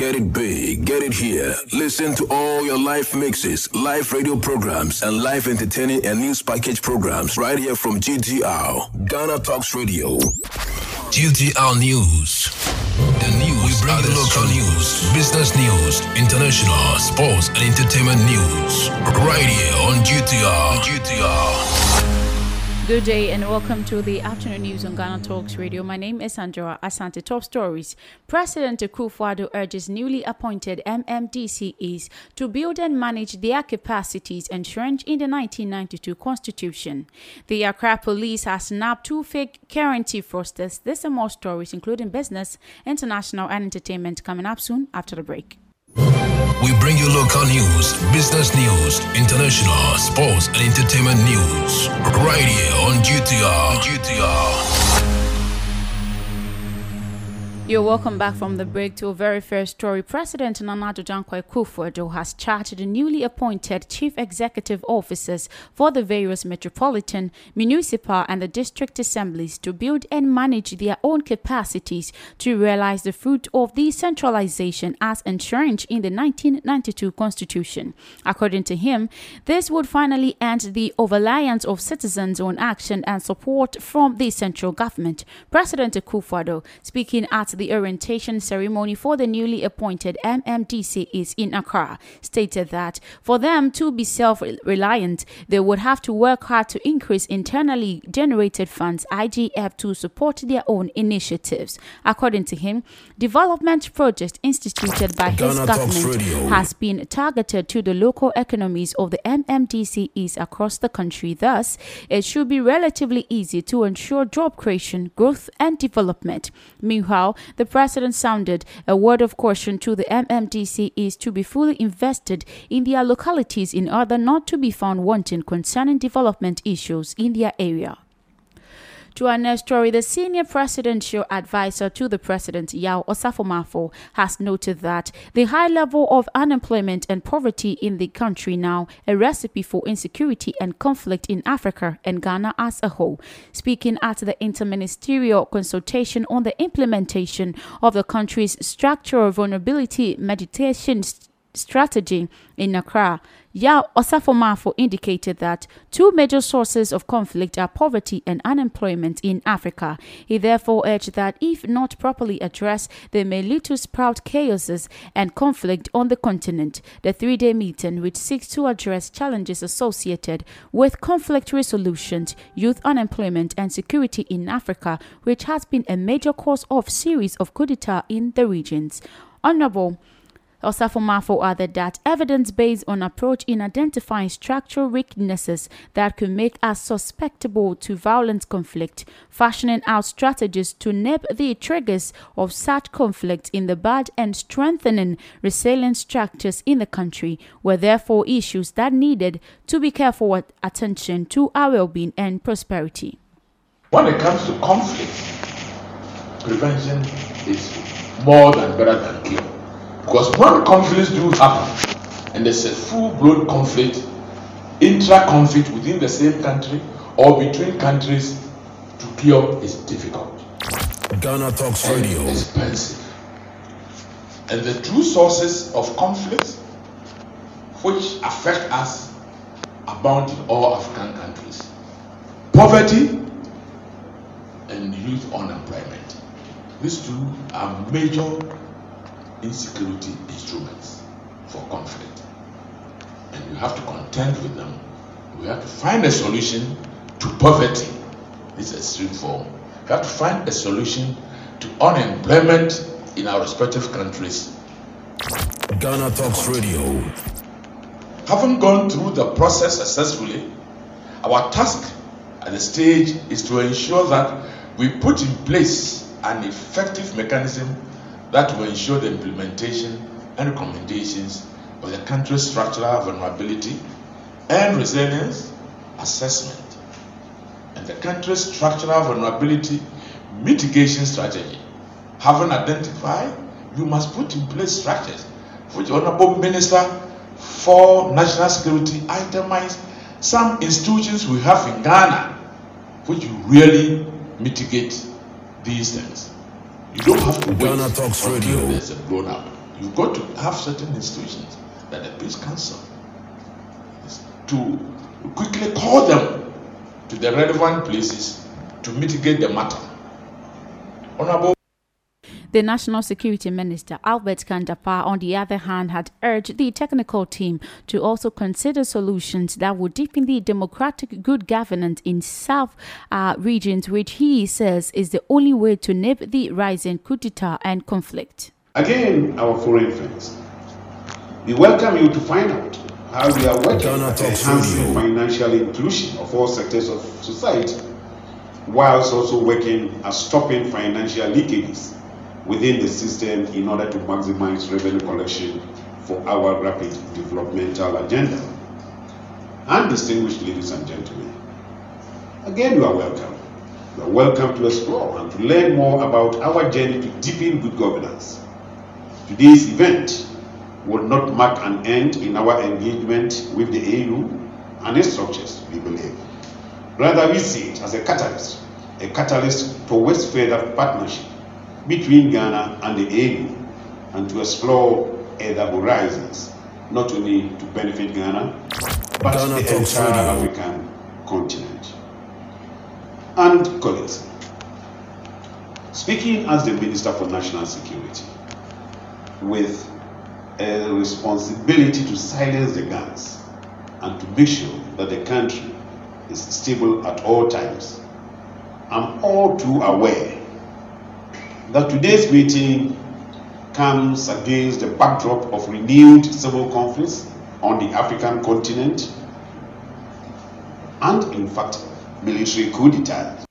Get it big, get it here. Listen to all your live mixes, live radio programs, and live entertaining and news package programs right here from GTR, Ghana Talks Radio. GTR News. The news we bring you local news, business news, international, sports, and entertainment news. Right here on GTR. GTR. Good day and welcome to the afternoon news on Ghana Talks Radio. My name is Sandra Asante. Top stories. President Akufo-Addo urges newly appointed MMDCEs to build and manage their capacities entrenched in the 1992 Constitution. The Accra Police has snapped two fake currency fraudsters. This and more stories, including business, international, and entertainment, coming up soon after the break. We bring you local news, business news, international, sports, and entertainment news. Right here on GTR. GTR. You're welcome back from the break to a very first story. President Nana Addo Dankwa has charged the newly appointed chief executive officers for the various metropolitan, municipal, and the district assemblies to build and manage their own capacities to realize the fruit of decentralization as entrenched in the 1992 Constitution. According to him, this would finally end the overreliance of citizens on action and support from the central government. President Akufo-Addo, speaking at the orientation ceremony for the newly appointed MMDCEs in Accra, stated that for them to be self reliant, they would have to work hard to increase internally generated funds, IGF, to support their own initiatives. According to him, development projects instituted by his Ghana government has been targeted to the local economies of the MMDCEs across the country. Thus, it should be relatively easy to ensure job creation, growth, and development. Meanwhile, the president sounded a word of caution to the MMDCEs to be fully invested in their localities in order not to be found wanting concerning development issues in their area. To our next story, the senior presidential advisor to the president, Yaw Osafo-Maafo, has noted that the high level of unemployment and poverty in the country now a recipe for insecurity and conflict in Africa and Ghana as a whole. Speaking at the interministerial consultation on the implementation of the country's structural vulnerability mitigation strategy in Accra, Yaw Osafo-Maafo indicated that two major sources of conflict are poverty and unemployment in Africa. He therefore urged that if not properly addressed, they may lead to sprout chaoses and conflict on the continent. The three-day meeting, which seeks to address challenges associated with conflict resolutions, youth unemployment, and security in Africa, which has been a major cause of series of coup d'etat in the regions. Honorable Osafo-Maafo added that evidence based on approach in identifying structural weaknesses that could make us susceptible to violent conflict, fashioning out strategies to nip the triggers of such conflict in the bud and strengthening resilient structures in the country were therefore issues that needed to be careful attention to our well-being and prosperity. When it comes to conflict, prevention is more than better than cure. Because when conflicts do happen, and there's a full-blown conflict, intra-conflict within the same country or between countries, to cure is difficult Ghana Talks and Radio. expensive. And the true sources of conflict, which affect us, abound in all African countries: poverty and youth unemployment. These two are major insecurity instruments for conflict. And you have to contend with them. We have to find a solution to poverty, this extreme form. We have to find a solution to unemployment in our respective countries. Ghana Talks Radio. Having gone through the process successfully, our task at the stage is to ensure that we put in place an effective mechanism that will ensure the implementation and recommendations of the country's structural vulnerability and resilience assessment and the country's structural vulnerability mitigation strategy. Having identified, you must put in place structures which Honorable Minister for National Security itemized some institutions we have in Ghana which really mitigate these things. You don't have to wait Ghana Talks until Radio. there's a blown up. You've got to have certain institutions that the Peace Council is to quickly call them to the relevant places to mitigate the matter. Honorable the National Security Minister, Albert Kan-Dapaah, on the other hand, had urged the technical team to also consider solutions that would deepen the democratic good governance in South uh, regions, which he says is the only way to nip the rising coup d'etat and conflict. Again, our foreign friends, we welcome you to find out how we are working on enhancing financial inclusion of all sectors of society, whilst also working at stopping financial leakages within the system in order to maximize revenue collection for our rapid developmental agenda. And distinguished ladies and gentlemen, again you are welcome. You are welcome to explore and to learn more about our journey to deepen good governance. Today's event will not mark an end in our engagement with the AU and its structures, we believe. Rather, we see it as a catalyst, a catalyst towards further partnership between Ghana and the AU and to explore other horizons, not only to benefit Ghana, but Ghana the entire African continent. And colleagues, speaking as the Minister for National Security, with a responsibility to silence the guns and to make sure that the country is stable at all times, I'm all too aware that today's meeting comes against the backdrop of renewed civil conflicts on the African continent and, in fact, military coup d'etat.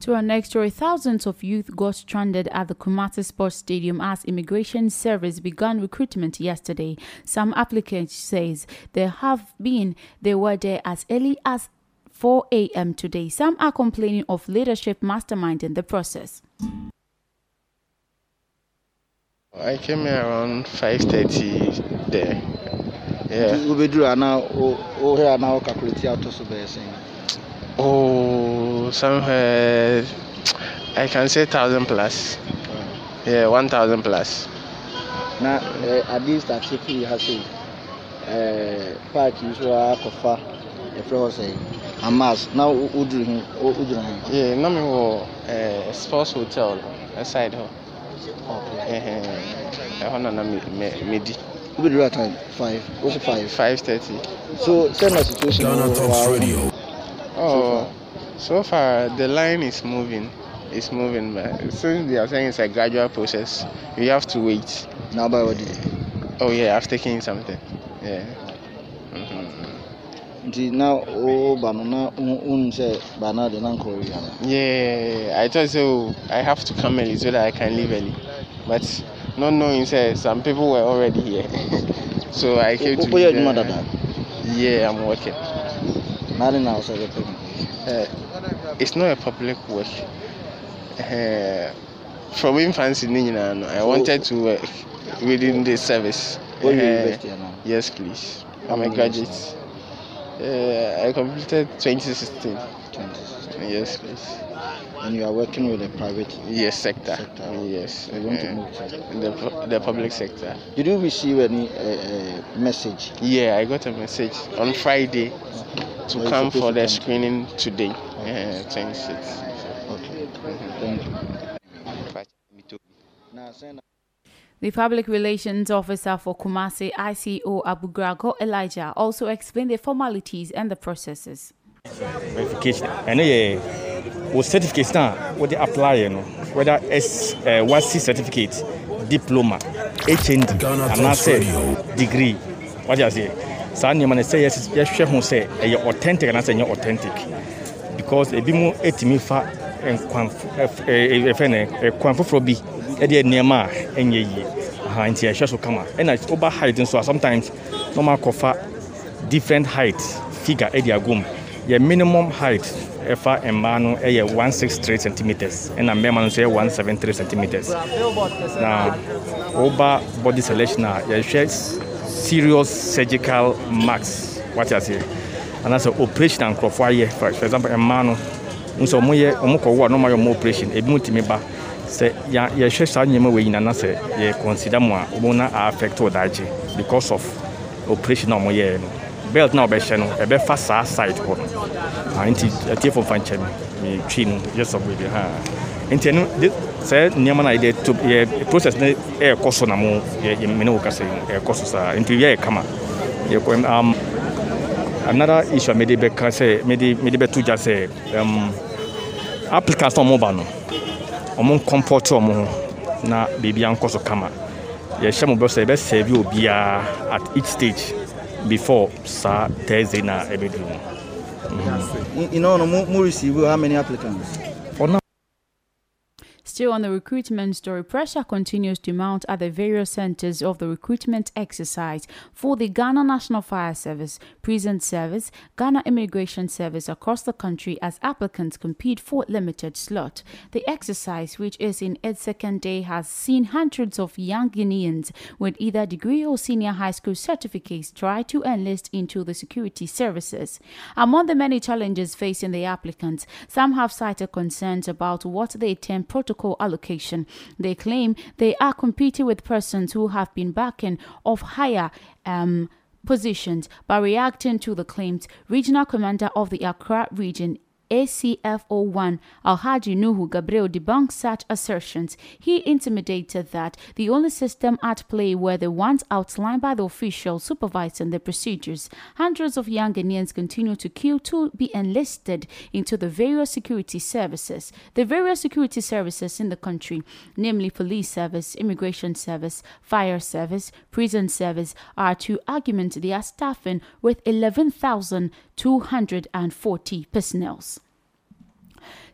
To our next story, thousands of youth got stranded at the Kumasi Sports Stadium as Immigration Service began recruitment yesterday. Some applicants says there have been they were there as early as 4 a.m. today. Some are complaining of leadership masterminding the process. I came here around 5.30 there. Yeah. Oh, here are now capitalizing. Oh, somewhere I can say thousand plus. Yeah, one thousand plus. Now, uh, at least at Chifi has a park usual kofa, the floor say. amas na woduru he woduru he. yeah na mi wɔ sports hotel ɛside hɔ ɛhɔ na na mi mɛ mi di. wobɛduru at time five wosi five. five thirty. so send na situation wɔ oh so far the line is moving it's moving but since they are saying it's a gradual process you have to wait. na by what oh yeah i've taken something yeah. Nti na woba no na wonim sɛ bana de na nkɔ wi ana yeah i thought so i have to come early so that i can leave early. But not knowing say some people were already here. So i came to woyɛ adwuma dada yeah i'm working. Na de na wo sɛ bɛpɛ uh, it's not a public work. Uh, from infancy ne nyinaa no i wanted to work within the service. Uh, yes please. I'm a graduate Uh, I completed 2016. 2016. Yes, please. And you are working with the private yes sector. sector. Yes. You want to uh, move to the the public sector. Did you receive any uh, uh, message? Yeah, I got a message on Friday to Are come for the screening today. Okay. Uh, 26. Okay. Thank you. Now, The public relations officer for Kumasi ICO Abu Abugrago Elijah also explained the formalities and the processes. verification. Ɛno yɛ wo certificate no a wode apply no whether s uh, wasi certificate diploma hnd anaasɛ degree. Wade aseɛ saa nneɛma no sɛ yɛs- yɛhwɛ ho sɛ ɛyɛ authentic anaasɛ ɛnyɛ authentic. Because ebi mu ɛtumi fa nkwan ɛf- ɛ- ɛfɛ no ɛ, kwan foforɔ bi ɛde nneɛma a ɛnyɛ yie aha nti ɛhwɛ so kama ɛna woba height nso a sometimes na ɔma akɔfa different height figure ɛde agom yɛ minimum height ɛfa mmaa no ɛyɛ 163 centimeters ɛna mmarima no nso yɛ 173 centimeters na woba body selection a yɛhwɛ serious surgical marks wate aseɛ anaasɛ operation a nkurɔfoɔ ayɛ for example mmaa no nso ɔmo yɛ ɔmo kɔ wo a na ɔmo ayɛ ɔmo operation ebi mo tumi ba sɛ yɛhwɛ saa nneɛma wei nyina na sɛ yɛ consider mu a wɔn na affect wɔ because of operation a wɔyɛɛ no. Belt na wɔbɛhyɛ no ɛbɛfa saa side hɔ no. Nti atiefo fa nkyɛn metwi no yɛ sɔbɔ bi ha nti ɛno sɛ nneɛma no a yɛde to yɛ process no ɛrekɔ so na mo yɛ mene wo kasa yi ɛrekɔ so saa. Nti yɛ yɛ kama yɛkɔ um, another issue a mede bɛka sɛ mede mede bɛto gya sɛ um, applicants na ɔmo ba no ɔmo nkɔmpɔto ɔmo ho. Na biribi ankɔ so kama. Yɛhyɛ mo bɛ sɛ yɛbɛsɛɛbi obiara at each stage before saa thursday na ɛbɛduru no mm-hmm. in all no mo receive how many applicants Still on the recruitment story, pressure continues to mount at the various centers of the recruitment exercise for the Ghana National Fire Service, Prison Service, Ghana Immigration Service across the country as applicants compete for limited slot. The exercise, which is in its second day, has seen hundreds of young Ghanaians with either degree or senior high school certificates try to enlist into the security services. Among the many challenges facing the applicants, some have cited concerns about what they term protocol allocation. They claim they are competing with persons who have been backing of higher um, positions. By reacting to the claims, Regional Commander of the Accra region ACFO1 Alhaji Nuhu Gabriel debunked such assertions. He intimated that the only system at play were the ones outlined by the officials supervising the procedures. Hundreds of young Ghanaians continue to queue to be enlisted into the various security services. The various security services in the country, namely police service, immigration service, fire service, prison service, are to augment their staffing with 11,240 personnel.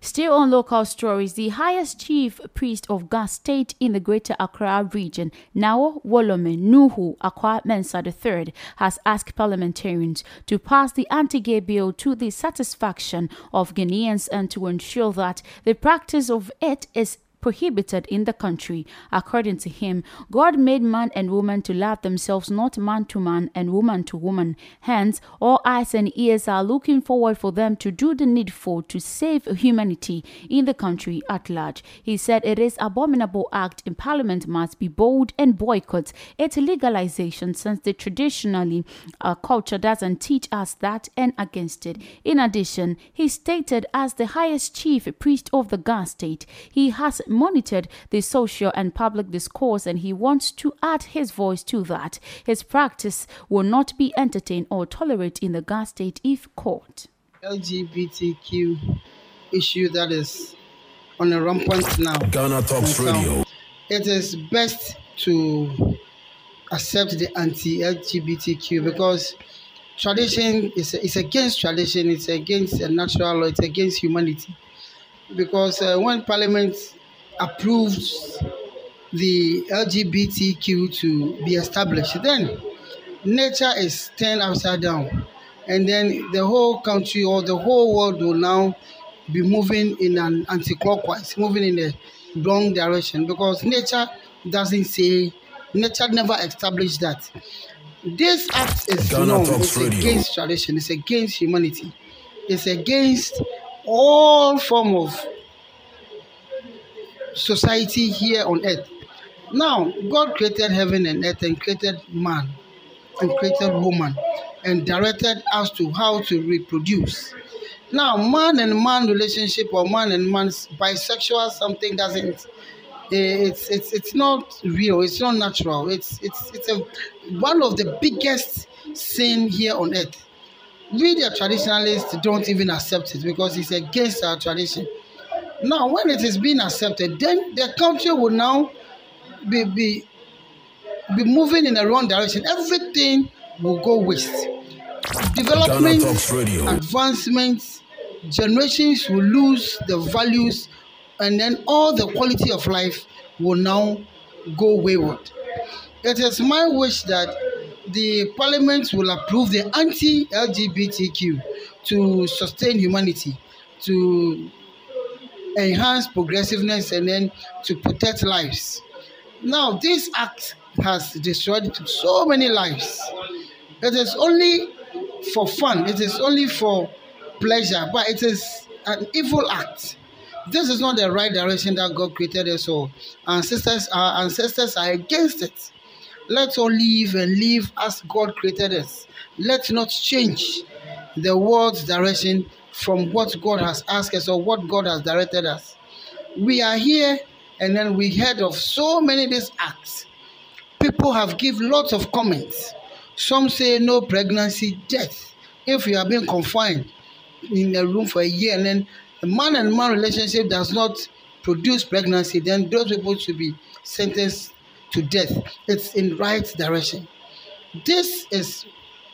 Still on local stories, the highest chief priest of Gas State in the Greater Accra region, Nao Wolome Nuhu Akwa Mensa III, has asked parliamentarians to pass the anti-gay bill to the satisfaction of Ghanaians and to ensure that the practice of it is prohibited in the country. According to him, God made man and woman to love themselves, not man to man and woman to woman. Hence, all eyes and ears are looking forward for them to do the needful to save humanity in the country at large. He said it is abominable act in parliament must be bold and boycott its legalization since the traditionally uh, culture doesn't teach us that and against it. In addition, he stated as the highest chief priest of the Ghana state, he has monitored the social and public discourse and he wants to add his voice to that. His practice will not be entertained or tolerated in the Ghana state if caught. LGBTQ issue that is on a rampant now. Ghana Talks Radio. It is best to accept the anti-LGBTQ because tradition is, is against tradition, it's against natural law, it's against humanity. Because uh, when Parliament approved the LGBTQ to be established, then nature is turned upside down. And then the whole country or the whole world will now be moving in an anti-clockwise, moving in the wrong direction because nature doesn't say, nature never established that. This act is wrong. It's Radio. against tradition. It's against humanity. It's against all form of society here on earth. Now, God created heaven and earth and created man and created woman and directed us to how to reproduce. Now, man and man relationship or man and man bisexual something doesn't eh, it's it's it's not real it's not natural it's it's it's a one of the biggest sin here on earth we the traditionalists don't even accept it because it's against our tradition now, when it is being accepted, then the country will now be, be, be moving in the wrong direction. Everything will go waste. Development, advancements, generations will lose the values, and then all the quality of life will now go wayward. It is my wish that the parliament will approve the anti LGBTQ to sustain humanity, to enhance progressiveness and then to protect lives. Now, this act has destroyed so many lives. It is only for fun, it is only for pleasure, but it is an evil act. This is not the right direction that God created us all. Ancestors, our ancestors are against it. Let's all live and live as God created us. Let's not change the world's direction from what God has asked us or what God has directed us. We are here and then we heard of so many these acts. People have given lots of comments. Some say no pregnancy, death. If you have been confined in a room for a year and then a man and man relationship does not produce pregnancy, then those people should be sentenced to death. It's in right direction. This is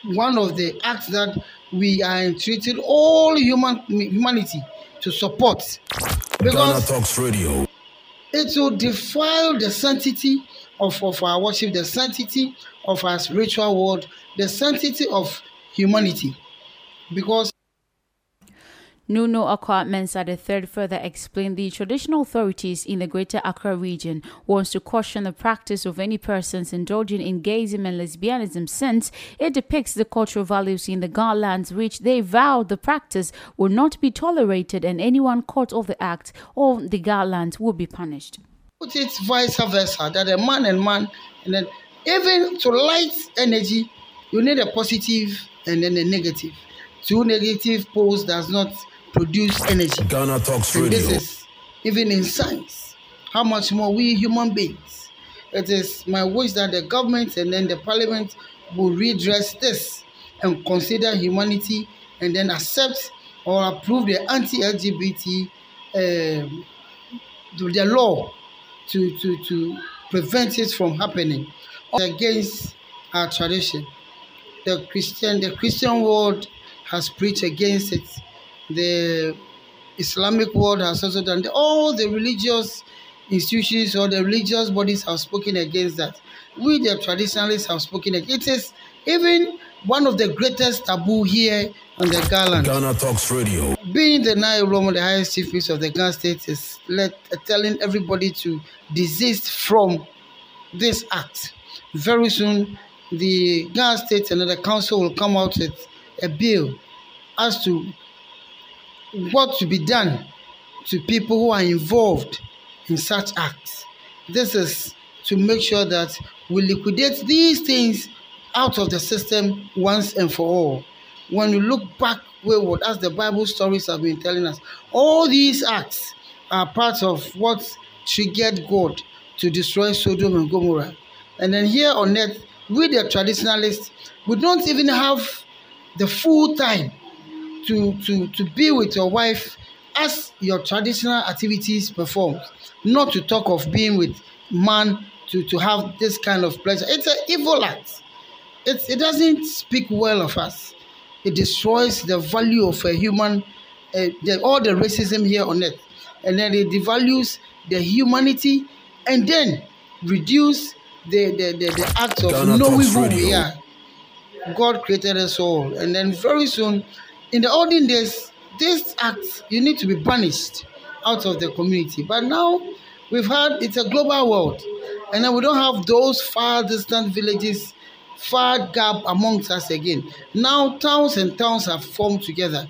one of the acts that we are entreated all human humanity to support. Because Talks Radio. It will defile the sanctity of, of our worship, the sanctity of our spiritual world, the sanctity of humanity. Because Nuumo Akwa Mensah III further explained the traditional authorities in the Greater Accra region wants to caution the practice of any persons indulging in gayism and lesbianism since it depicts the cultural values in the Garlands which they vowed the practice will not be tolerated and anyone caught of the act or the Ga lands will be punished. Put it vice versa that a man and man and then even to light energy you need a positive and then a negative. Two negative poles does not produce energy. Ghana Talks and Radio. This is even in science. How much more we human beings? It is my wish that the government and then the parliament will redress this and consider humanity and then accept or approve the anti-LGBT um, the law to, to, to prevent it from happening against our tradition. The Christian the Christian world has preached against it the Islamic world has also done, all the religious institutions or the religious bodies have spoken against that. We, the traditionalists, have spoken against it. Is even one of the greatest taboo here on the Garland. Ghana Talks Radio. Being the Nile Roman, the highest chief priest of the Ghana state, is let, uh, telling everybody to desist from this act. Very soon, the Ghana state and the council will come out with a bill as to what to be done to people who are involved in such acts. This is to make sure that we liquidate these things out of the system once and for all. When you look back wayward, as the Bible stories have been telling us, all these acts are part of what triggered God to destroy Sodom and Gomorrah. And then here on earth, we the traditionalists, we don't even have the full time to, to, to be with your wife as your traditional activities performed. Not to talk of being with man to, to have this kind of pleasure. It's an evil act. It, it doesn't speak well of us. It destroys the value of a human, uh, the, all the racism here on earth. And then it devalues the humanity and then reduce the, the, the, the act of knowing who we are. God created us all. And then very soon, in the olden days, this act, you need to be banished out of the community. But now, we've had, it's a global world. And then we don't have those far distant villages, far gap amongst us again. Now, towns and towns have formed together.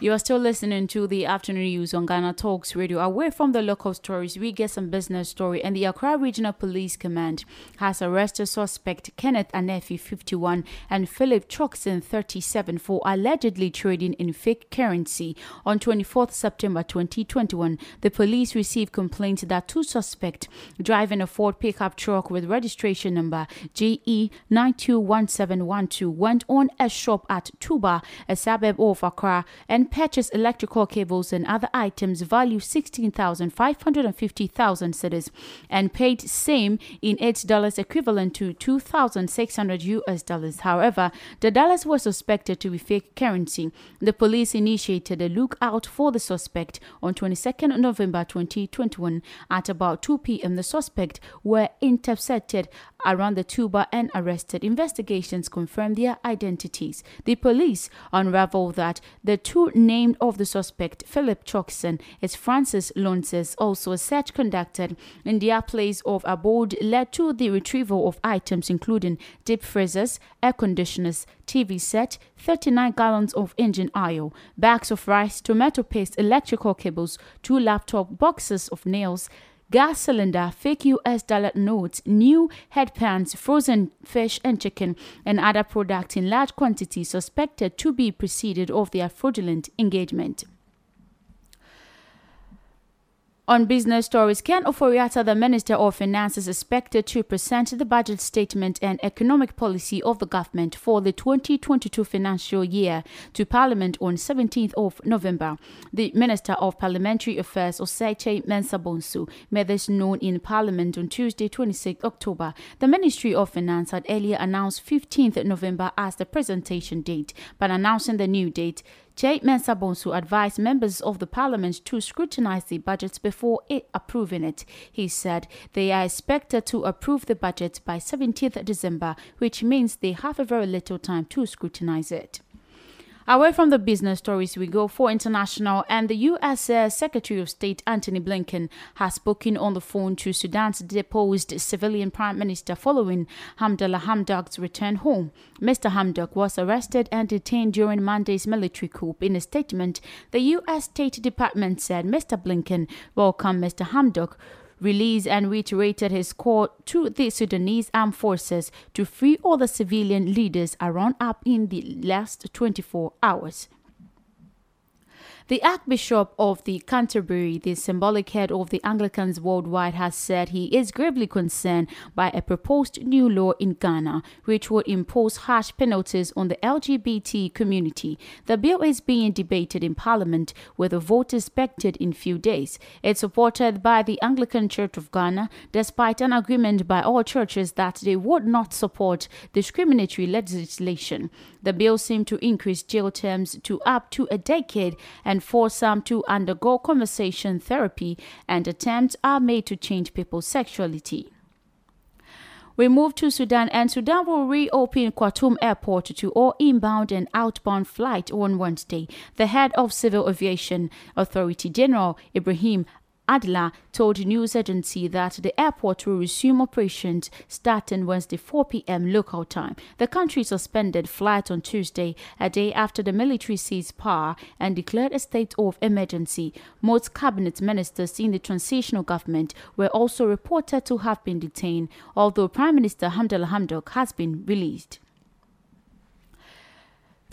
You are still listening to the afternoon news on Ghana Talks Radio. Away from the local stories, we get some business story. And the Accra Regional Police Command has arrested suspect Kenneth Anefi, 51, and Philip Chokson, 37, for allegedly trading in fake currency. On 24th September 2021, the police received complaints that two suspects driving a Ford pickup truck with registration number GE 921712 went on a shop at Tuba, a suburb of Accra, and purchased electrical cables and other items value 16,550,000 cedis and paid same in eight dollars equivalent to 2,600 US dollars. However, the dollars were suspected to be fake currency. The police initiated a lookout for the suspect on 22nd November 2021 at about 2 p.m. The suspect were intercepted around the Tuba and arrested. Investigations confirmed their identities. The police unraveled that the two named of the suspect, Philip Chokson, is Francis Lonses. Also, a search conducted in their place of abode led to the retrieval of items including deep freezers, air conditioners, TV set, 39 gallons of engine oil, bags of rice, tomato paste, electrical cables, two laptop boxes of nails, gas cylinder, fake US dollar notes, new headpans, frozen fish and chicken, and other products in large quantities suspected to be preceded of their fraudulent engagement. On business stories, Ken Ofori-Atta, the Minister of Finance, is expected to present the budget statement and economic policy of the government for the 2022 financial year to Parliament on 17th of November. The Minister of Parliamentary Affairs, Osei Mensah Bonsu, made this known in Parliament on Tuesday, 26 October. The Ministry of Finance had earlier announced 15th November as the presentation date, but announcing the new date, Kyei-Mensah-Bonsu advised members of the parliament to scrutinize the budget before it approving it. He said they are expected to approve the budget by 17th December, which means they have a very little time to scrutinize it. Away from the business stories we go for international, and the U.S. Uh, Secretary of State Antony Blinken has spoken on the phone to Sudan's deposed civilian prime minister following Abdalla Hamdok's return home. Mr. Hamdok was arrested and detained during Monday's military coup. In a statement, the U.S. State Department said Mr. Blinken welcomed Mr. Hamdok released and reiterated his call to the Sudanese armed forces to free all the civilian leaders around up in the last 24 hours. The Archbishop of the Canterbury, the symbolic head of the Anglicans worldwide, has said he is gravely concerned by a proposed new law in Ghana, which would impose harsh penalties on the LGBT community. The bill is being debated in Parliament, with a vote expected in few days. It's supported by the Anglican Church of Ghana, despite an agreement by all churches that they would not support discriminatory legislation. The bill seemed to increase jail terms to up to a decade and force some to undergo conversation therapy, and attempts are made to change people's sexuality. We move to Sudan, and Sudan will reopen Khartoum Airport to all inbound and outbound flights on Wednesday. The head of Civil Aviation Authority General Ibrahim Adlan told news agency that the airport will resume operations starting Wednesday 4 p.m. local time. The country suspended flights on Tuesday, a day after the military seized power and declared a state of emergency. Most cabinet ministers in the transitional government were also reported to have been detained, although Prime Minister Abdalla Hamdok has been released.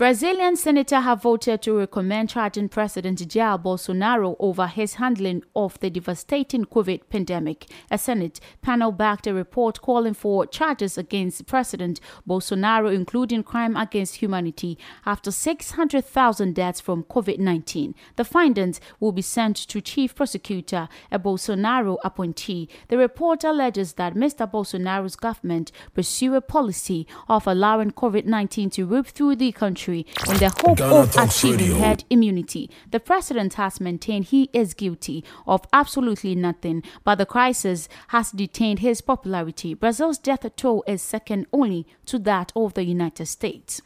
Brazilian senators have voted to recommend charging President Jair Bolsonaro over his handling of the devastating COVID pandemic. A Senate panel backed a report calling for charges against President Bolsonaro, including crime against humanity, after 600,000 deaths from COVID 19. The findings will be sent to Chief Prosecutor, a Bolsonaro appointee. The report alleges that Mr. Bolsonaro's government pursue a policy of allowing COVID 19 to rip through the country country in the hope Ghana of achieving Radio. herd immunity. The president has maintained he is guilty of absolutely nothing, but the crisis has detained his popularity. Brazil's death toll is second only to that of the United States.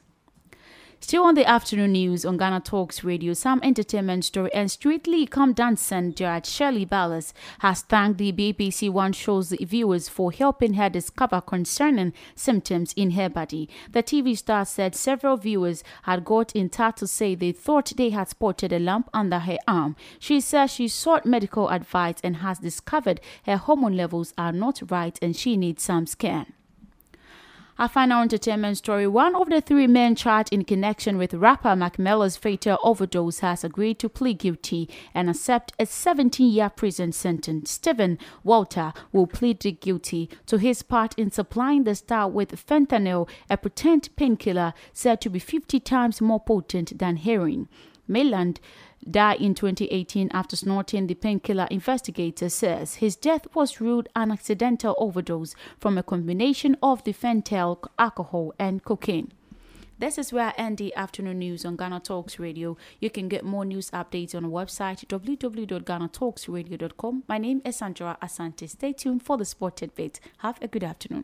Still on the afternoon news on Ghana Talks Radio, some entertainment story and Strictly Come Dancing judge Shirley Ballas has thanked the BBC One show's viewers for helping her discover concerning symptoms in her body. The TV star said several viewers had got in touch to say they thought they had spotted a lump under her arm. She says she sought medical advice and has discovered her hormone levels are not right and she needs some scan. A final entertainment story. One of the three men charged in connection with rapper Mac Miller's fatal overdose has agreed to plead guilty and accept a 17 year prison sentence. Stephen Walter will plead guilty to his part in supplying the star with fentanyl, a potent painkiller said to be 50 times more potent than heroin. Miller died in 2018 after snorting the painkiller. Investigator says his death was ruled an accidental overdose from a combination of the fentanyl, alcohol, and cocaine. This is where I end the afternoon news on Ghana Talks Radio. You can get more news updates on our website www.ghanatalksradio.com. My name is Sandra Asante. Stay tuned for the sported bit. Have a good afternoon.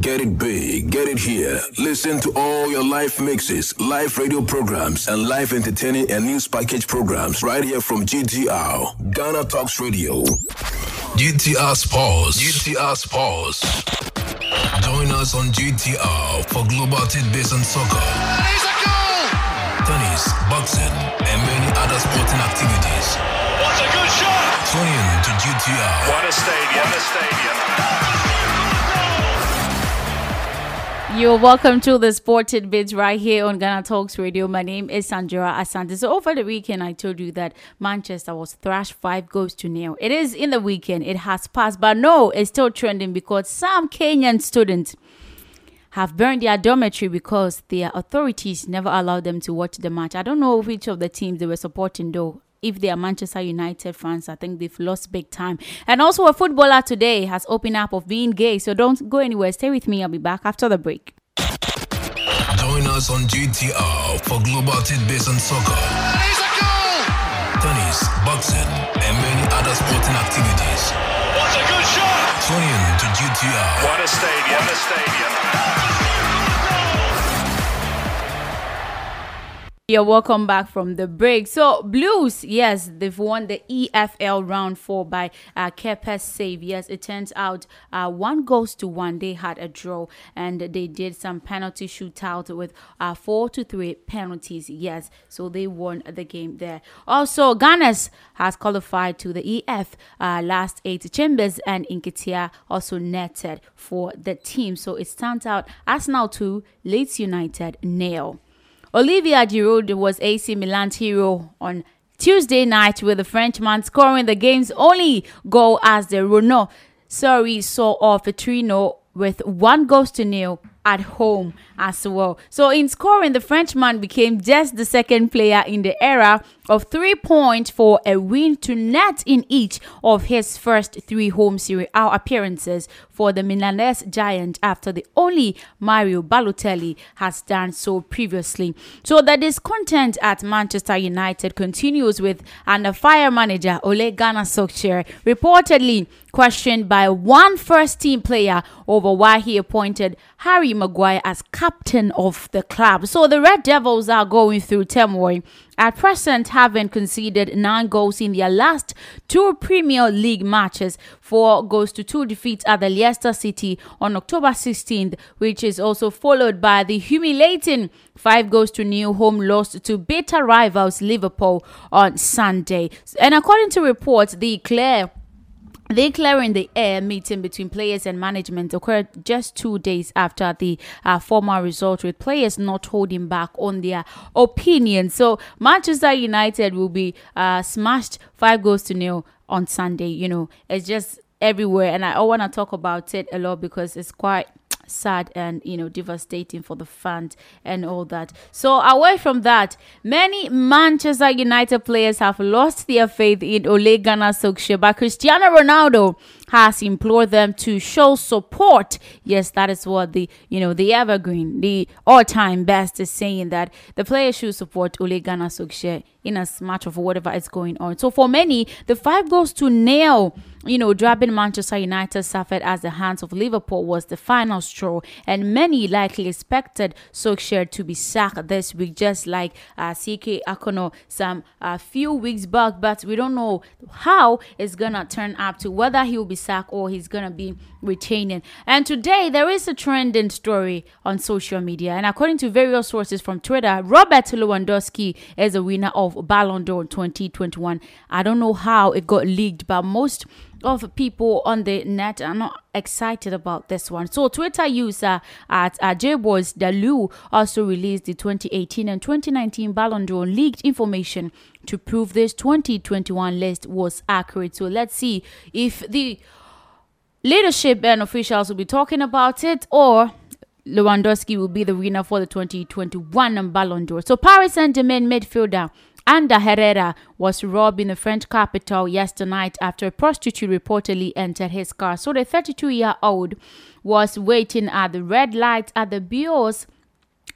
Get it big, get it here. Listen to all your live mixes, live radio programs, and live entertaining and news package programs right here from GTR, Ghana Talks Radio. GTR Sports, GTR Sports. Join us on GTR for global tidbits on soccer, tennis, boxing, and many other sporting activities. What a good shot! Tune in to GTR. What a stadium! What a stadium! You're welcome to the Sport Tidbits right here on Ghana Talks Radio. My name is Sandra Asante. So over the weekend, I told you that Manchester was thrashed five goals to nil. It is in the weekend. It has passed, but no, it's still trending because some Kenyan students have burned their dormitory because their authorities never allowed them to watch the match. I don't know which of the teams they were supporting though if they are Manchester United fans, I think they've lost big time. And also, a footballer today has opened up of being gay. So don't go anywhere. Stay with me. I'll be back after the break. Join us on GTR for global tidbits on soccer, tennis, boxing, and many other sporting activities. What a good shot! Tune in to GTR. What a stadium! What a stadium! You're welcome back from the break. So, Blues, yes, they've won the EFL round four by uh, Kepa's save. Yes, it turns out uh, one goes to one. They had a draw and they did some penalty shootout with uh, four to three penalties. Yes, so they won the game there. Also, Gunners has qualified to the EF uh, last eight. Chambers and Nketiah also netted for the team. So it stands out Arsenal 2, Leeds United nil. Olivier Giroud was AC Milan's hero on Tuesday night with the Frenchman scoring the game's only goal as the Renault Sorry saw off a 3 with one goal to nil at home as well. So in scoring, the Frenchman became just the second player in the era of three points for a win to net in each of his first three home Serie A appearances for the Milanese giant after the only Mario Balotelli has done so previously. So the discontent at Manchester United continues with under fire manager Ole Gunnar Solskjaer reportedly questioned by one first team player over why he appointed Harry Maguire as captain of the club. So the Red Devils are going through turmoil at present having conceded nine goals in their last two Premier League matches. Four goals to two defeats at the Leicester City on October 16th, which is also followed by the humiliating five goals to nil home loss to bitter rivals Liverpool on Sunday. And according to reports, the Clare the clearing the air meeting between players and management occurred just two days after the uh, former result, with players not holding back on their opinion. So Manchester United will be uh, smashed five goals to nil on Sunday. You know, it's just everywhere, and I want to talk about it a lot because it's quite sad and you know devastating for the fans and all that. So away from that, many Manchester United players have lost their faith in Ole Gunnar Solskjaer, but Cristiano Ronaldo has implored them to show support. Yes, that is what the you know the evergreen, the all-time best is saying that the players should support Ole Gunnar Solskjaer in as much of whatever is going on. So for many, the five goals to nail you know, dropping Manchester United suffered as the hands of Liverpool was the final straw, and many likely expected Solskjaer to be sacked this week, just like uh, CK Akonnor some a uh, few weeks back. But we don't know how it's gonna turn up to whether he will be sacked or he's gonna be retaining. And today there is a trending story on social media, and according to various sources from Twitter, Robert Lewandowski is a winner of Ballon d'Or 2021. I don't know how it got leaked, but most of people on the net are not excited about this one. So Twitter user at uh, JBoys Dalu also released the 2018 and 2019 Ballon d'Or leaked information to prove this 2021 list was accurate. So let's see if the leadership and officials will be talking about it or Lewandowski will be the winner for the 2021 Ballon d'Or. So Paris Saint-Germain midfielder Ander Herrera was robbed in the French capital yesterday night after a prostitute reportedly entered his car. So the 32 year old was waiting at the red light at the Bois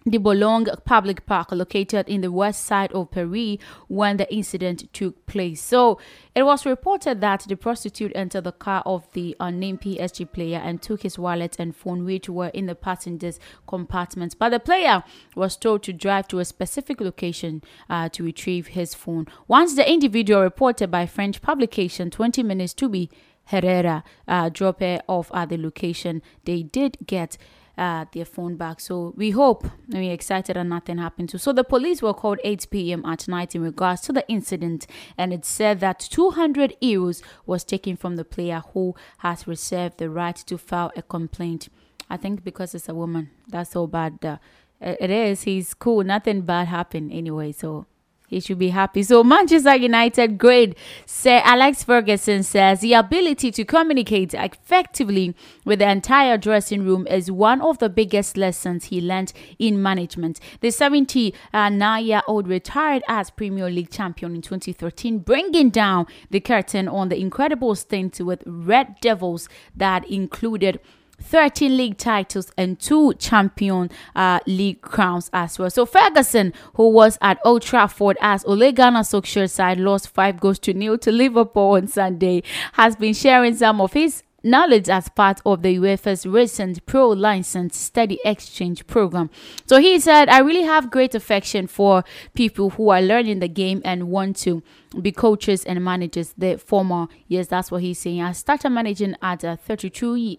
the Boulogne Public Park, located in the west side of Paris, when the incident took place. So it was reported that the prostitute entered the car of the unnamed PSG player and took his wallet and phone, which were in the passenger's compartment. But the player was told to drive to a specific location uh, to retrieve his phone. Once the individual reported by French publication 20 minutes to be Herrera uh, drop her off at the location, they did get uh, their phone back. So we hope we're excited and nothing happened to. So the police were called 8 p.m. at night in regards to the incident, and it said that 200 euros was taken from the player who has reserved the right to file a complaint. I think because it's a woman, that's so bad. Uh, it is. He's cool. Nothing bad happened anyway. So he should be happy. So Manchester United great. Sir Alex Ferguson says the ability to communicate effectively with the entire dressing room is one of the biggest lessons he learned in management. The 79-year-old retired as Premier League champion in 2013, bringing down the curtain on the incredible stint with Red Devils that included 13 league titles and two champion uh, league crowns as well. So Ferguson, who was at Old Trafford as Ole Gunnar Solskjaer's side lost five goals to nil to Liverpool on Sunday, has been sharing some of his knowledge as part of the UEFA's recent pro license study exchange program. So he said, I really have great affection for people who are learning the game and want to be coaches and managers. The former, yes, that's what he's saying. I started managing at uh, 32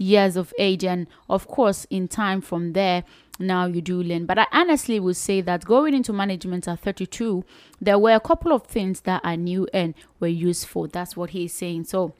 years of age and of course in time from there now you do learn. But i honestly would say that going into management at 32 there were a couple of things that i knew and were useful. That's what he's saying. So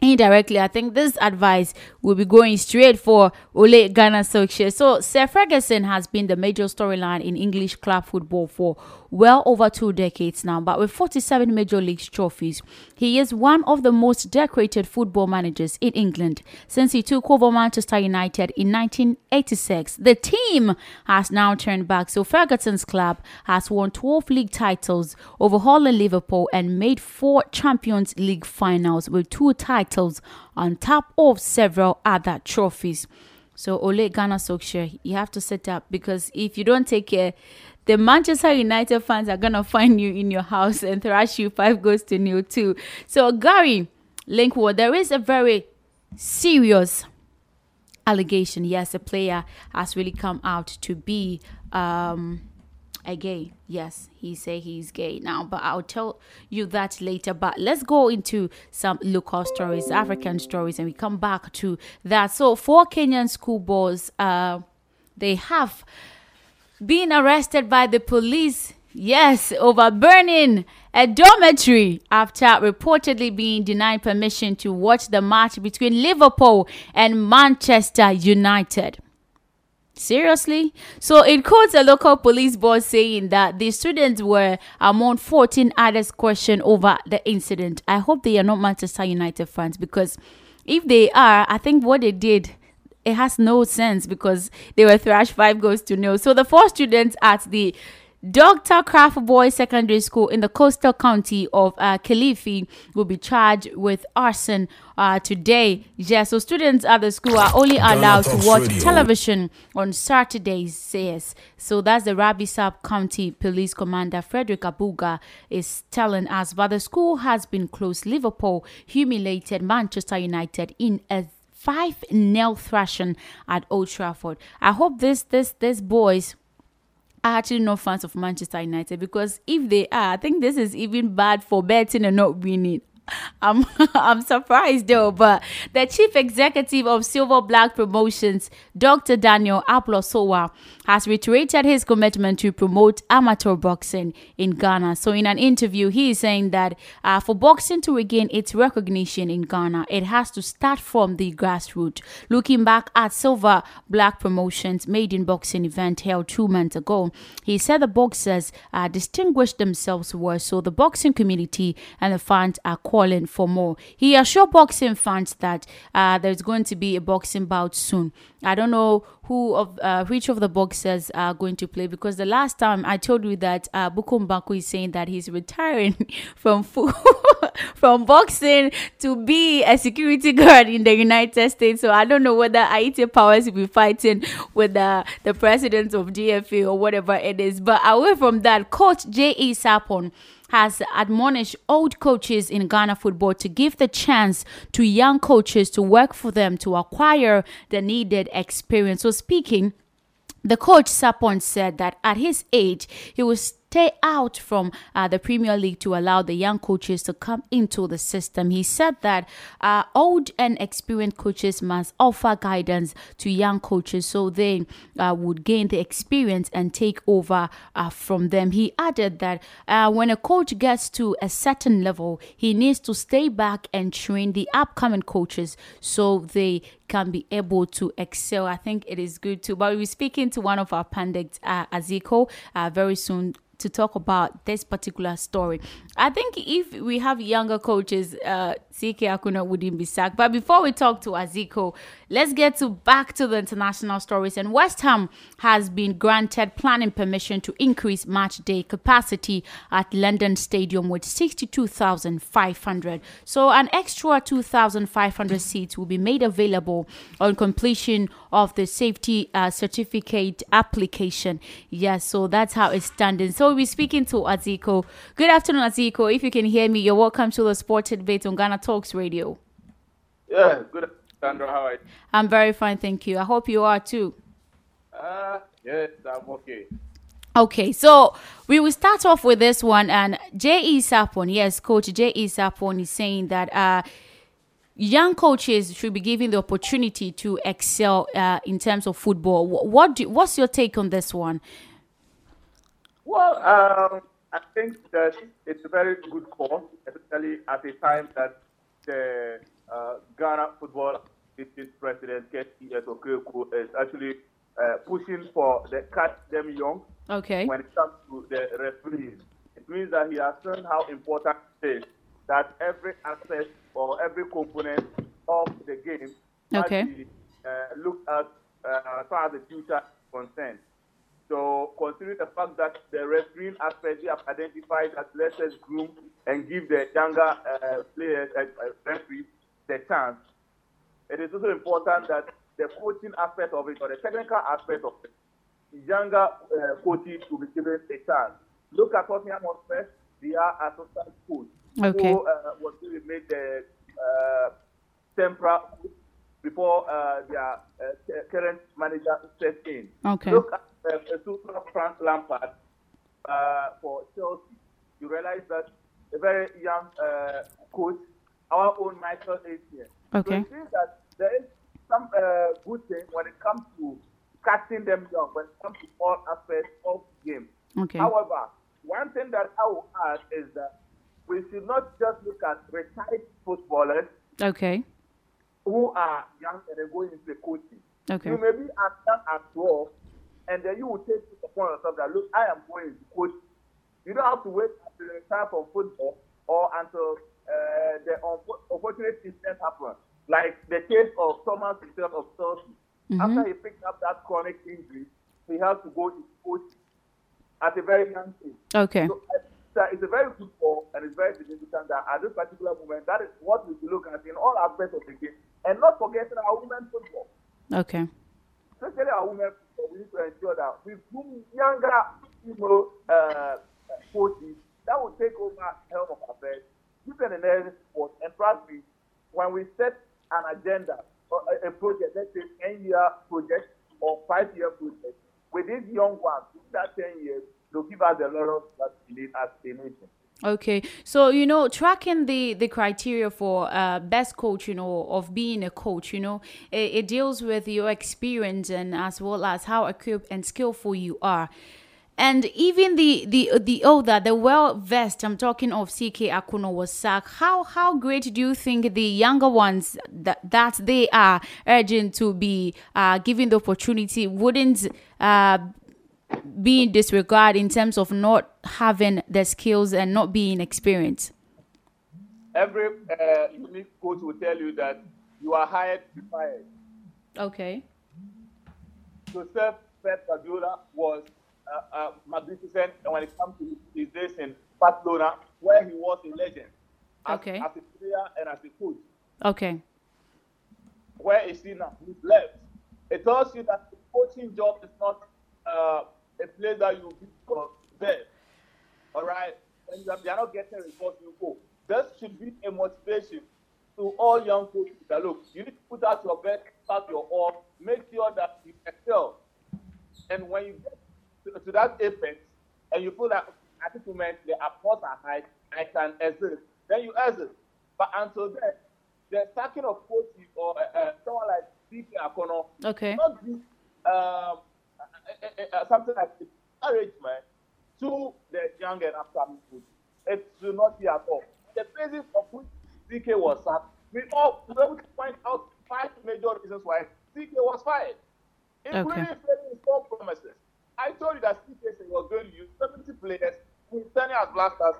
indirectly, I think this advice will be going straight for Ole Gunnar Solskjaer. So, Sir Ferguson has been the major storyline in English club football for well over two decades now, but with 47 Major League trophies, he is one of the most decorated football managers in England since he took over Manchester United in 1986. The team has now turned back, so Ferguson's club has won 12 league titles, overhauling Liverpool, and made four Champions League finals with two titles on top of several other trophies. So Ole Gunnar Solskjaer, you have to set up because if you don't take care, the Manchester United fans are gonna find you in your house and thrash you five goals to nil too. So Gary Lineker, there is a very serious allegation. Yes, a player has really come out to be um, a gay. Yes, he say he's gay now, but I'll tell you that later. But let's go into some local stories, African stories, and we come back to that. So four Kenyan schoolboys, uh, they have being arrested by the police, yes, over burning a dormitory after reportedly being denied permission to watch the match between Liverpool and Manchester United. Seriously? So it quotes a local police boss saying that the students were among 14 others questioned over the incident. I hope they are not Manchester United fans because if they are, I think what they did it has no sense because they were thrashed five goals to nil. So the four students at the Dr. Krapf Boys Secondary School in the coastal county of uh, Kilifi will be charged with arson uh, today. Yeah, so students at the school are only allowed to watch Radio. television on Saturdays, says. So that's the Rabai Sub County Police Commander Frederick Abuga is telling us. But the school has been closed. Liverpool humiliated Manchester United in a five nil thrashing at Old Trafford. I hope this this this boys are actually not fans of Manchester United because if they are, I think this is even bad for betting and not winning. I'm I'm surprised though, but the chief executive of Silver Black Promotions, Dr. Daniel Aplosowa, has reiterated his commitment to promote amateur boxing in Ghana. So, in an interview, he is saying that uh, for boxing to regain its recognition in Ghana, it has to start from the grassroots. Looking back at Silver Black Promotions' maiden boxing event held two months ago, he said the boxers uh, distinguished themselves well, so the boxing community and the fans are calling for more. He assured boxing fans that uh, there's going to be a boxing bout soon. I don't know who of uh, which of the boxers are going to play because the last time I told you that uh, Bukom Banku is saying that he's retiring from from boxing to be a security guard in the United States. So I don't know whether Ayittey Powers will be fighting with the, the president of GFA or whatever it is. But away from that, Coach J.E. Sarpong has admonished old coaches in Ghana football to give the chance to young coaches to work for them to acquire the needed experience. So speaking the coach Sarpong said that at his age, he was stay out from uh, the Premier League to allow the young coaches to come into the system. He said that uh, old and experienced coaches must offer guidance to young coaches so they uh, would gain the experience and take over uh, from them. He added that uh, when a coach gets to a certain level, he needs to stay back and train the upcoming coaches so they can be able to excel. I think it is good too. But we're speaking to one of our pundits, uh, Aziko, very soon to talk about this particular story. I think if we have younger coaches, uh, CK Akonnor wouldn't be sacked. But before we talk to Aziko, let's get to back to the international stories. And West Ham has been granted planning permission to increase match day capacity at London Stadium with 62,500. So an extra 2,500 seats will be made available on completion of the safety uh, certificate application. Yes, so that's how it's standing. So we'll be speaking to Aziko. Good afternoon, Aziko. If you can hear me, you're welcome to the Sport Debate on Ghana Talks Radio. Yeah, good Sandra, how are you? I'm very fine, thank you. I hope you are too. Uh, yes, I'm okay. Okay, so we will start off with this one. And J.E. Sarpong, yes, Coach J.E. Sarpong is saying that uh, young coaches should be given the opportunity to excel uh, in terms of football. What do, what's your take on this one? Well, um, I think that it's a very good call, especially at a time that the Ghana Football Association President Kesi Okraku is actually uh, pushing for the catch them young. Okay. When it comes to the referees, it means that he has shown how important it is that every aspect or every component of the game okay. must be uh, looked at uh, as far as the future is concerned. So, considering the fact that the refereeing aspect they have identified that let us groom and give the younger uh, players, uh, uh, referees, the chance, it is also important that the coaching aspect of it or the technical aspect of it, younger uh, coaches will be given a chance. Look at Tottenham Hotspur; they are assistant coach okay. who uh, was really made the uh, temporary before uh, their uh, current manager stepped in. Okay. Look at uh, Frank Lampard uh, for Chelsea. You realize that a very young uh, coach, our own Michael Essien. Okay. So it that there is some uh, good thing when it comes to catching them young, when it comes to all aspects of the game. Okay. However, one thing that I will add is that we should not just look at retired footballers Okay. who are young and they're going into coaching. Okay. You may be as young as 12, and then you will take it upon yourself that, look, I am going to coach. You don't have to wait until you retire from football or until uh, the unfo- unfortunate incident happens. Like the case of Thomas himself of Chelsea. Mhm. After he picked up that chronic injury, he had to go to coaching at a very young age. Okay. So I it's a very good call and it's very significant that at this particular moment, that is what we should look at in all aspects of the game. And not forgetting our women's football. Okay. Especially our women football, we need to ensure that we groom younger you know, uh, coaches that will take over helm of affairs, them the necessary support. And trust me, when we set an agenda or a, a project, let's say 10 year project or five year project, with these young ones, in that 10 years, they'll give us the laurels that we need as a nation. Okay, so you know, tracking the the criteria for uh, best coach, you know, of being a coach, you know, it, it deals with your experience and as well as how equipped and skillful you are. And even the the the older, the well versed, I'm talking of CK Akonnor was sacked. How how great do you think the younger ones that that they are urging to be uh, given the opportunity wouldn't uh, be in disregard in terms of not having the skills and not being experienced? Every uh, unique coach will tell you that you are hired to be fired. Okay. Joseph Pep Guardiola was uh, uh, magnificent when it comes to his days in Barcelona, where he was a legend. as, Okay. as a player and as a coach. Okay. Where is he now? He's left. It tells you that the coaching job is not uh, a place that you be for there. All right? When you are, not getting results, you go. This should be a motivation to all young coaches that look, you need to put out your best, out your all, make sure that you excel. And when you get to, to that apex and you feel that at this moment the are high, I can exit, then you exit. But until then, the sacking of coaches or uh, uh, someone like DK Akonnor Okay. not be um, uh, uh, something like encouragement to the young and upcoming coaches. It should not be at all. The basis of which DK was sacked, we all we were able to point out five major reasons why DK was fired. Including Okay. failing his promises. I told you that CK was going to use 70 players in turning as blasters.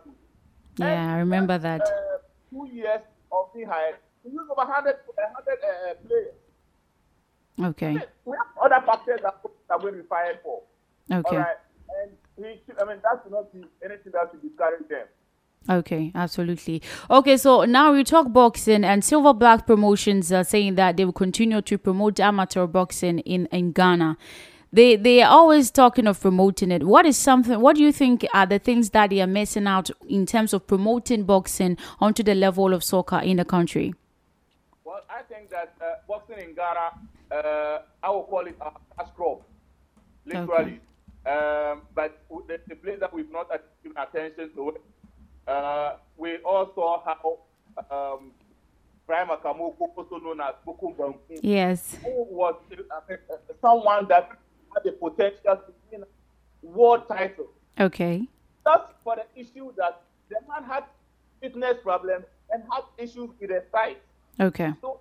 Yeah, I remember that. Uh, two years of being hired, he used over 100, 100 uh, players. Okay. We have other factors that are going to be fired for. Okay. All right. And he should, I mean, that should not be anything that should discourage them. Okay, absolutely. Okay, so now we talk boxing, and Silver Black Promotions are saying that they will continue to promote amateur boxing in, in Ghana. They they are always talking of promoting it. What is something? What do you think are the things that they are missing out in terms of promoting boxing onto the level of soccer in the country? Well, I think that uh, boxing in Ghana, uh, I will call it a cash crop, literally. Um, but the, the place that we've not given attention to it, uh, we all saw how um, Makamoko, also known as Bukom Banku, Yes. who was uh, someone that the potential to win a world title. Okay. Just for the issue that the man had fitness problems and had issues with his sight. Okay. So,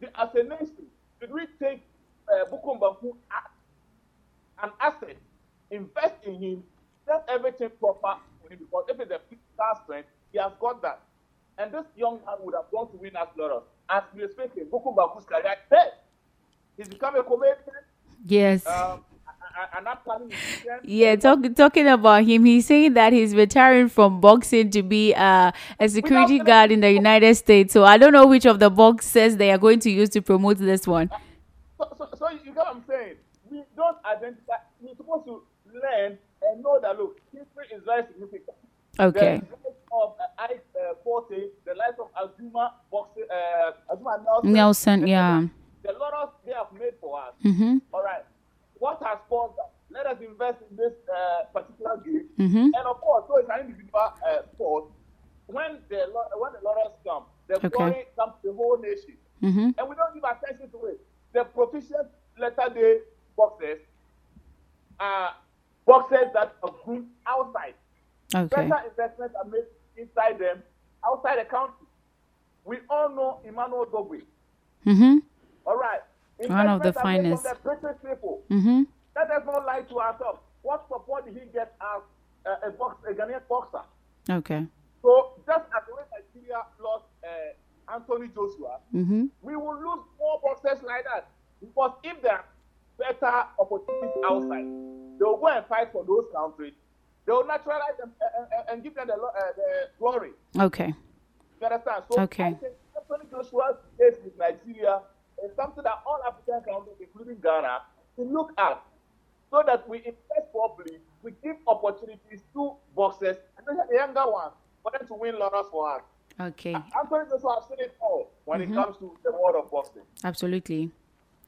the, as a nation, should we take uh, as an asset, invest in him, set everything proper for him? Because if it's a physical strength, he has got that. And this young man would have gone to win as Laurel. As we are speaking, Bukom Banku's career is dead. He's become a comedian, Yes. um, an upcoming musician. Yeah, talk, talking about him, he's saying that he's retiring from boxing to be uh, a security guard in the United States. So I don't know which of the boxers they are going to use to promote this one. So, so, so you get what I'm saying? We don't identify. We're supposed to learn and know that look, history is very significant. Okay. The life of uh, Ike uh, Quartey, the life of Azumah boxing, uh, Azumah Nelson. Nelson, yeah. The lot of they have made for us. Mhm. All right. What has caused that? Let us invest in this uh, particular game. Mhm. And of course, so it's an individual uh, sport. When the when the laurels come, the Okay. comes to the whole nation Mhm. and we don't give attention to it. The proficient letter day boxers are boxers that are good outside. Okay. Better investments are made inside them, outside the country. We all know Emmanuel Dogboe. Mhm. All right. One of the Investments are made finest. From the British people. Mhm. Let us not lie to ourselves. What support did he get as uh, a, box, a Ghanaian boxer? Okay. So just as way Nigeria lost uh, Anthony Joshua, Mhm. we will lose more boxers like that. Because if there are better opportunities outside, they will go and fight for those countries. They will naturalize them uh, uh, and give them the, uh, the glory. Okay. You understand? So Okay. I think Anthony Joshua's case with Nigeria is something that all African countries, including Ghana, should look at so that we invest properly, we give opportunities to boxers, especially the younger ones, for them to win laurels for us. Okay. Anthony Joshua has seen it all when Mhm. it comes to the world of boxing. Absolutely.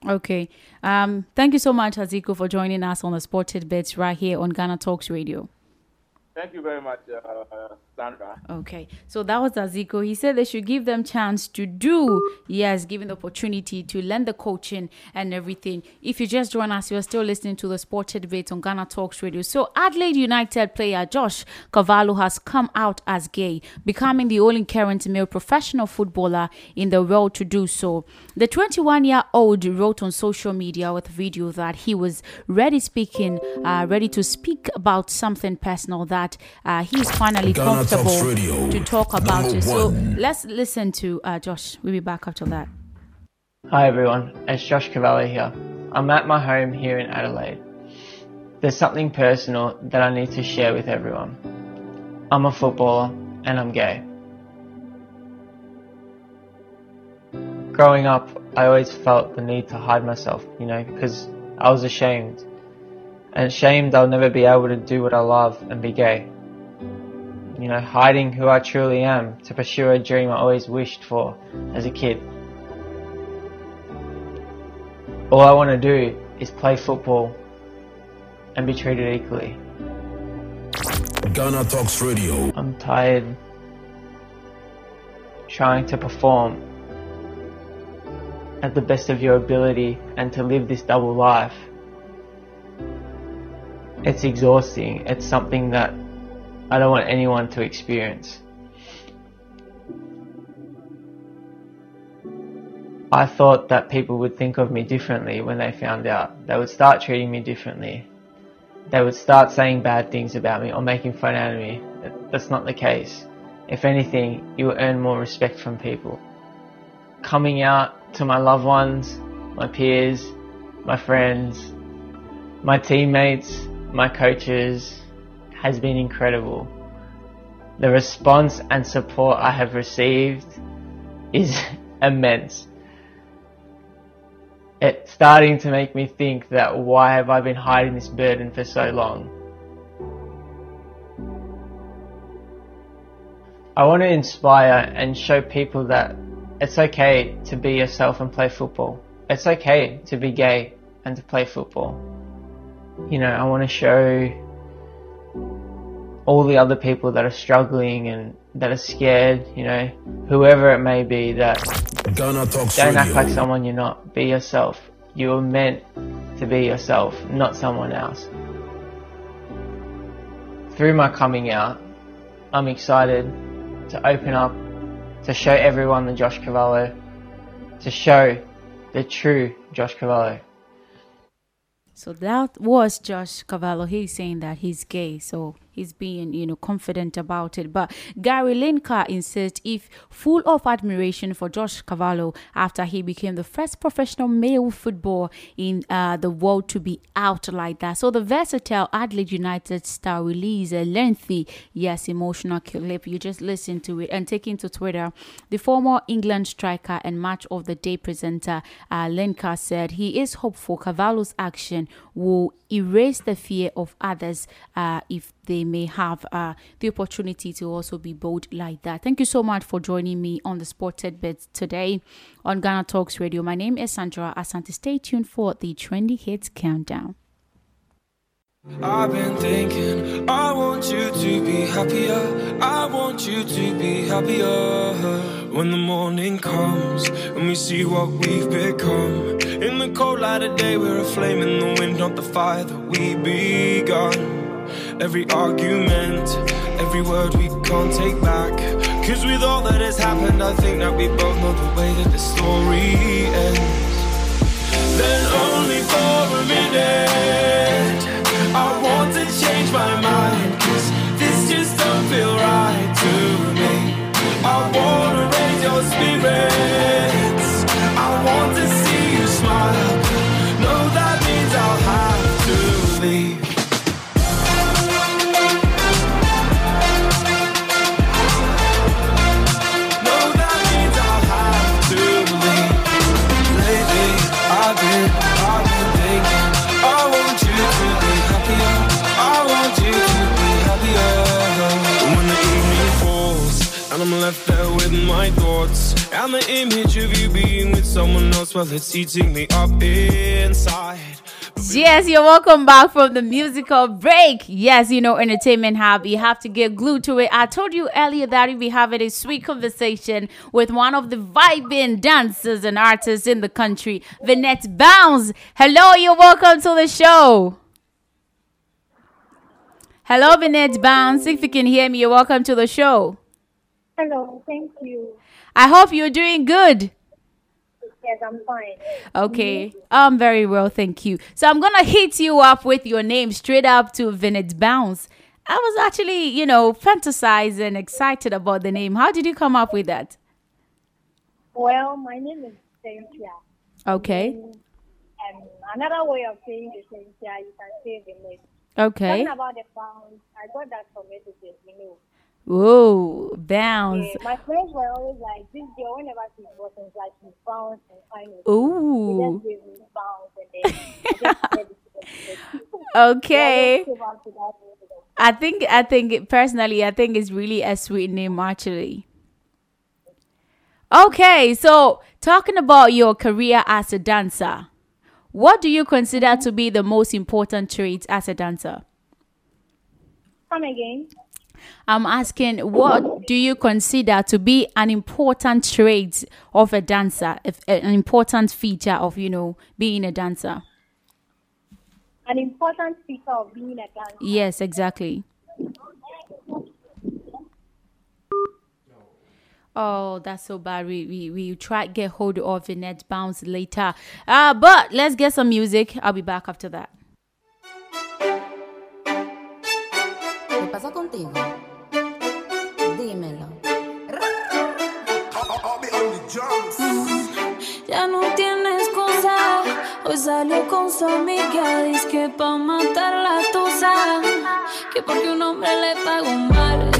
Okay. Um, thank you so much, Aziko, for joining us on the Sported Bits right here on Ghana Talks Radio. Thank you very much, uh, Sandra. Okay, so that was Aziko. He said they should give them chance to do, yes, given the opportunity to learn the coaching and everything. If you just join us, you're still listening to the Sported Debate on Ghana Talks Radio. So Adelaide United player Josh Cavallo has come out as gay, becoming the only current male professional footballer in the world to do so. The 21-year-old wrote on social media with video that he was ready speaking, uh, ready to speak about something personal that that uh, he's finally Ghana comfortable to talk about it. So let's listen to uh, Josh. We'll be back after that. Hi everyone, it's Josh Cavallo here. I'm at my home here in Adelaide. There's something personal that I need to share with everyone. I'm a footballer and I'm gay. Growing up, I always felt the need to hide myself, you know, because I was ashamed and ashamed I'll never be able to do what I love and be gay. You know, hiding who I truly am to pursue a dream I always wished for as a kid. All I want to do is play football and be treated equally. Ghana Talks Radio. I'm tired trying to perform at the best of your ability and to live this double life. It's exhausting. It's something that I don't want anyone to experience. I thought that people would think of me differently when they found out. They would start treating me differently. They would start saying bad things about me or making fun out of me. That's not the case. If anything, you will earn more respect from people. Coming out to my loved ones, my peers, my friends, my teammates, my coaches has been incredible. The response and support I have received is immense it's starting to make me think that why have I been hiding this burden for so long? I want to inspire and show people that it's okay to be yourself and play football. It's okay to be gay and to play football. You know, I want to show all the other people that are struggling and that are scared, you know, whoever it may be, that don't Radio. act like someone you're not. Be yourself. You were meant to be yourself, not someone else. Through my coming out, I'm excited to open up, to show everyone the Josh Cavallo, to show the true Josh Cavallo. So that was Josh Cavallo. He's saying that he's gay. So he's being, you know, confident about it. But Gary Lineker insists if full of admiration for Josh Cavallo after he became the first professional male football in uh, the world to be out like that. So the versatile Adelaide United star released a lengthy, yes, emotional clip. You just listen to it and take into Twitter. The former England striker and match of the day presenter uh, Lineker said he is hopeful Cavallo's action will erase the fear of others uh, if they may have uh, the opportunity to also be bold like that. Thank you so much for joining me on the Spotted Bits today on Ghana Talks Radio. My name is Sandra Asante. Stay tuned for the Trendy Hits Countdown. I've been thinking, I want you to be happier. I want you to be happier. When the morning comes and we see what we've become. In the cold light of day, we're a flame in the wind, not the fire that we begun. Every argument, every word we can't take back. Cause with all that has happened, I think that we both know the way that the story ends. Then only for a minute. I want to change my mind Cause this just don't feel right to me I wanna raise your spirits I want to my thoughts and the image of you being with someone else, well, it's eating me up inside. Yes, you're welcome back from the musical break. Yes, you know, Entertainment Hub, you have to get glued to it. I told you earlier that we'll be having a sweet conversation with one of the vibing dancers and artists in the country, Vinette Bounce. Hello, you're welcome to the show. Hello, Vinette Bounce. If you can hear me, you're welcome to the show. Hello, thank you. I hope you're doing good. Yes, I'm fine. Okay, I'm very well, thank you. So I'm gonna hit you up with your name straight up to Vinette Bounce. I was actually, you know, fantasizing, excited about the name. How did you come up with that? Well, my name is Cynthia. Okay, Um, another way of saying the Cynthia, you can say Vinette. okay, Talking about the bounce, I got that from messages, you know. Whoa, bounce. Yeah, my friends were always like, this girl, whenever she was, like she bounce and kind of. Ooh. They just bounce and then I just said it. Okay. I just came out to that name. I think I think personally I think it's really a sweet name actually. Okay, so talking about your career as a dancer, what do you consider to be the most important traits as a dancer? Come again. I'm asking what do you consider to be an important trait of a dancer, if an important feature of you know being a dancer? An important feature of being a dancer. Yes, exactly. Oh, that's so bad. We we we try to get hold of the net bounce later. Uh but let's get some music. I'll be back after that. Hoy salió con su amiga. Dice que pa' matar la tusa. Que porque un hombre le pagó mal.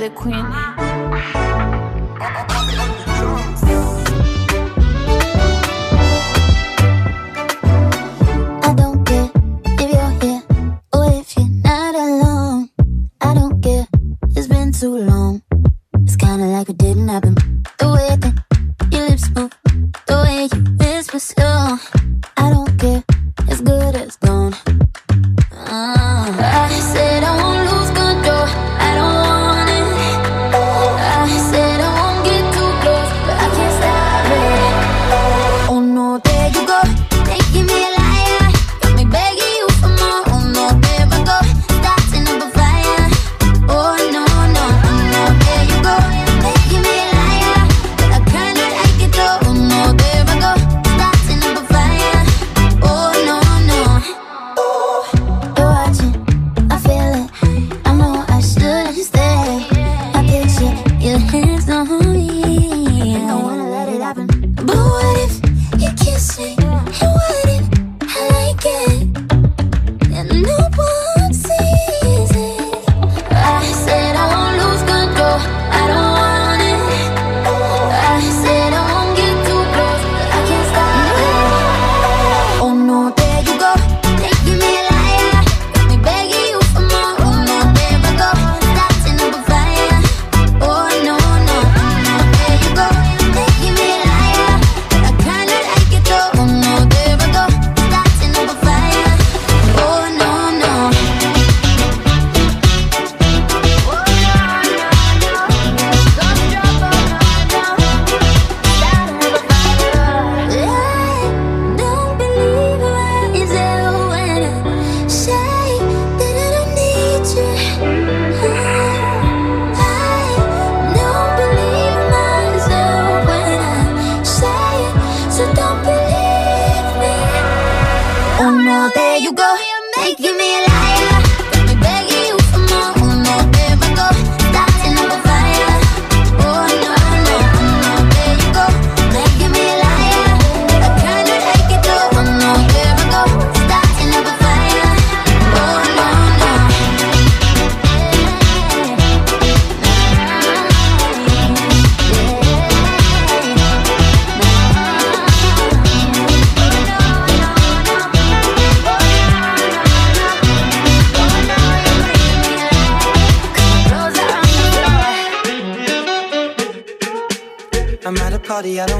the queen.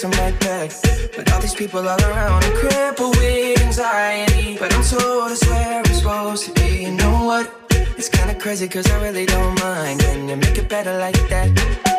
kiss them right back. But all these people all around, I'm crippled with anxiety. But I'm told it's where I'm supposed to be. You know what? It's kinda crazy, cause I really don't mind. Can you make it better like that?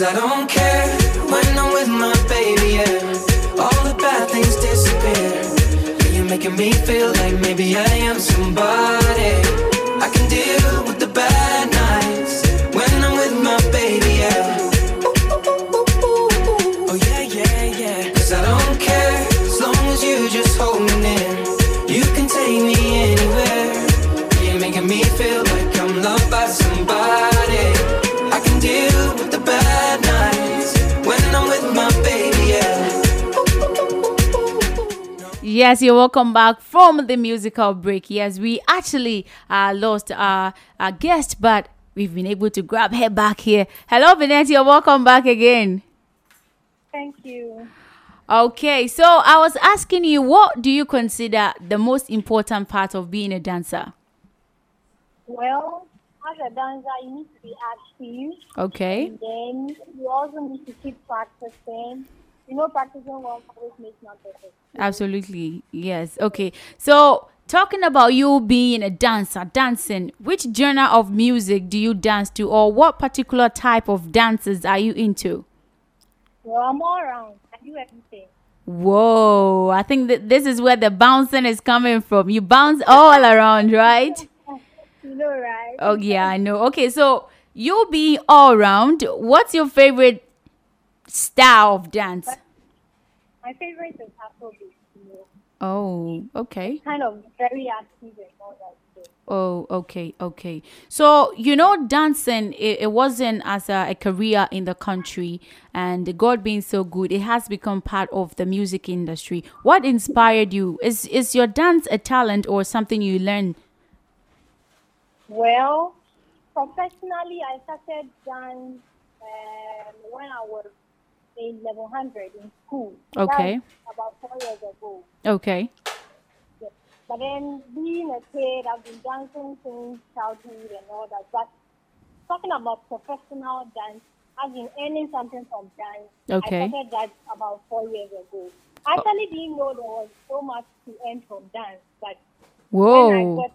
Cause I don't care when I'm with my baby, yeah. All the bad things disappear. You're making me feel like maybe I am somebody. I can deal with the bad nights Yes, you're welcome back from the musical break. Yes, we actually uh, lost our, our guest, but we've been able to grab her back here. Hello, Vanessa. You're welcome back again. Thank you. Okay, so I was asking you, what do you consider the most important part of being a dancer? Well, as a dancer, you need to be active. Okay. And then you also need to keep practicing. You know, practicing once always makes not perfect. Absolutely. Yes. Okay. So, talking about you being a dancer, dancing, which genre of music do you dance to, or what particular type of dances are you into? Well, I'm all around. I do everything. Whoa, I think that this is where the bouncing is coming from. You bounce all around, right? You know, right? Oh, yeah, I know. Okay, so you being all around, what's your favorite style of dance? My favorite is Afrobeat. You know, Oh, okay. kind of very active and all that. Oh, okay, okay. So, you know, dancing, it, it wasn't as a, a career in the country, and God being so good, it has become part of the music industry. What inspired you? Is is your dance a talent or something you learn? Well, professionally, I started dance um, when I was in level 100 in school. That Okay. was about four years ago. Okay. Yes. But then being a kid, I've been dancing since childhood and all that. But talking about professional dance, I've been earning something from dance. Okay. I started that about four years ago. I actually didn't know there was so much to earn from dance, but when I got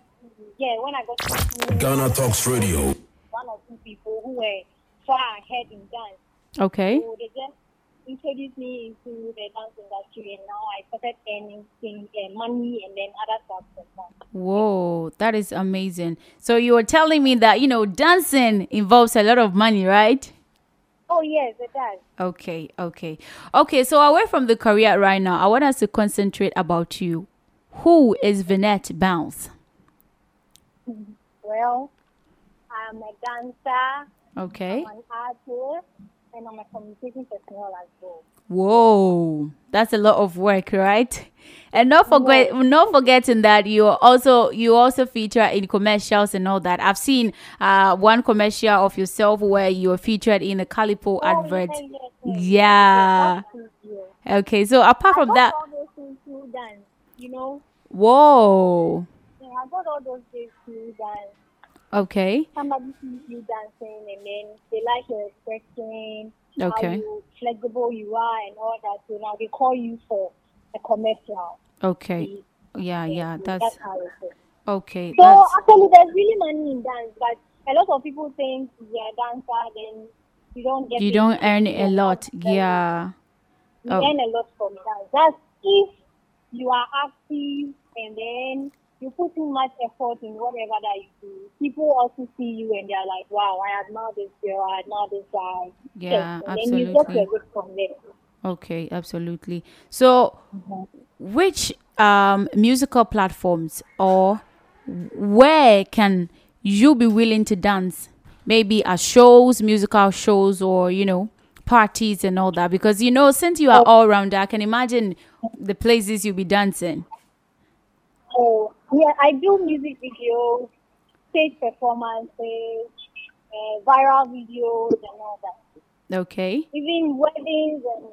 yeah, when I got to school, Ghana Talks Radio. one or two people who were far ahead in dance. Okay. So they just introduced me into the dance industry, and now I started earning uh, money and then other stuff. Whoa, that is amazing. So you were telling me that, you know, dancing involves a lot of money, right? Oh yes, it does. Okay, okay. Okay, so away from the career right now, I want us to concentrate about you. Who is Vinette Bounce? Well, I'm a dancer, Okay. I'm an artist, and I'm a communication personnel as well. Whoa, that's a lot of work, right? And not forget, not forgetting that you also you also feature in commercials and all that. I've seen uh one commercial of yourself where you were featured in a Calipo advert. Yeah. Okay, so apart from I that, all those things through dance, you know. whoa. Yeah, I got all those things dance. Okay. Somebody sees you dancing, and then they like your expression, how Okay. you flexible you are, and all that. So now they call you for a commercial. Okay. Yeah, yeah. That's That's how it is. okay. So That's actually, there's really money in dance, but a lot of people think you're a dancer, then you don't get. you don't earn a lot. Yeah. You Oh. earn a lot from dance. That's if you are active and then you put in much effort in whatever that you do. People also see you and they're like, "Wow, I admire this girl. I admire this guy." Yeah, and then you get absolutely. a from there. Okay, absolutely. So, which um, musical platforms or where can you be willing to dance? Maybe at shows, musical shows, or you know, parties and all that. Because you know, since you are all rounder, I can imagine the places you'll be dancing. So yeah, I do music videos, stage performances, uh, viral videos, and all that. Okay. Even weddings and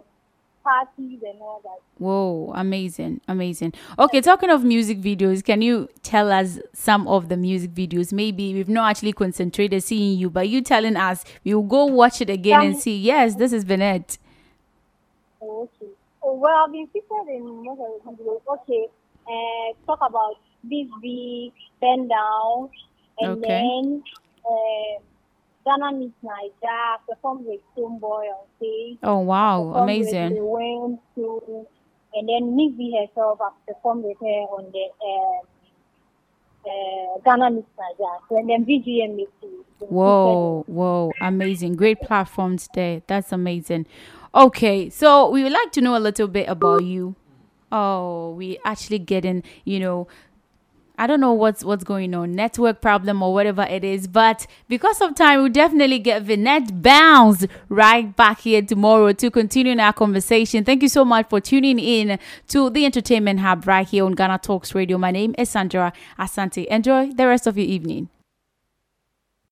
parties and all that. Whoa, amazing, amazing. Okay, talking of music videos, can you tell us some of the music videos? Maybe we've not actually concentrated seeing you, but you telling us we'll go watch it again and see. Yes, this is. Oh, okay. Well, I've been featured in most of the videos. Okay. Uh, talk about Big B, Bend Down, and Okay. then uh, Ghana Meets Naija, performed with Stonebwoy on stage. Oh wow, with amazing. Wayne too. And then B herself, performed with her on the um, uh, Ghana Meets Naija. And then VGM Meets. Whoa, whoa, amazing. Great platforms there. That's amazing. Okay, so we would like to know a little bit about you. Oh, we actually getting, you know, I don't know what's what's going on, network problem or whatever it is, but because of time, we'll definitely get Vinette Bounce right back here tomorrow to continue our conversation. Thank you so much for tuning in to the Entertainment Hub right here on Ghana Talks Radio. My name is Sandra Asante. Enjoy the rest of your evening.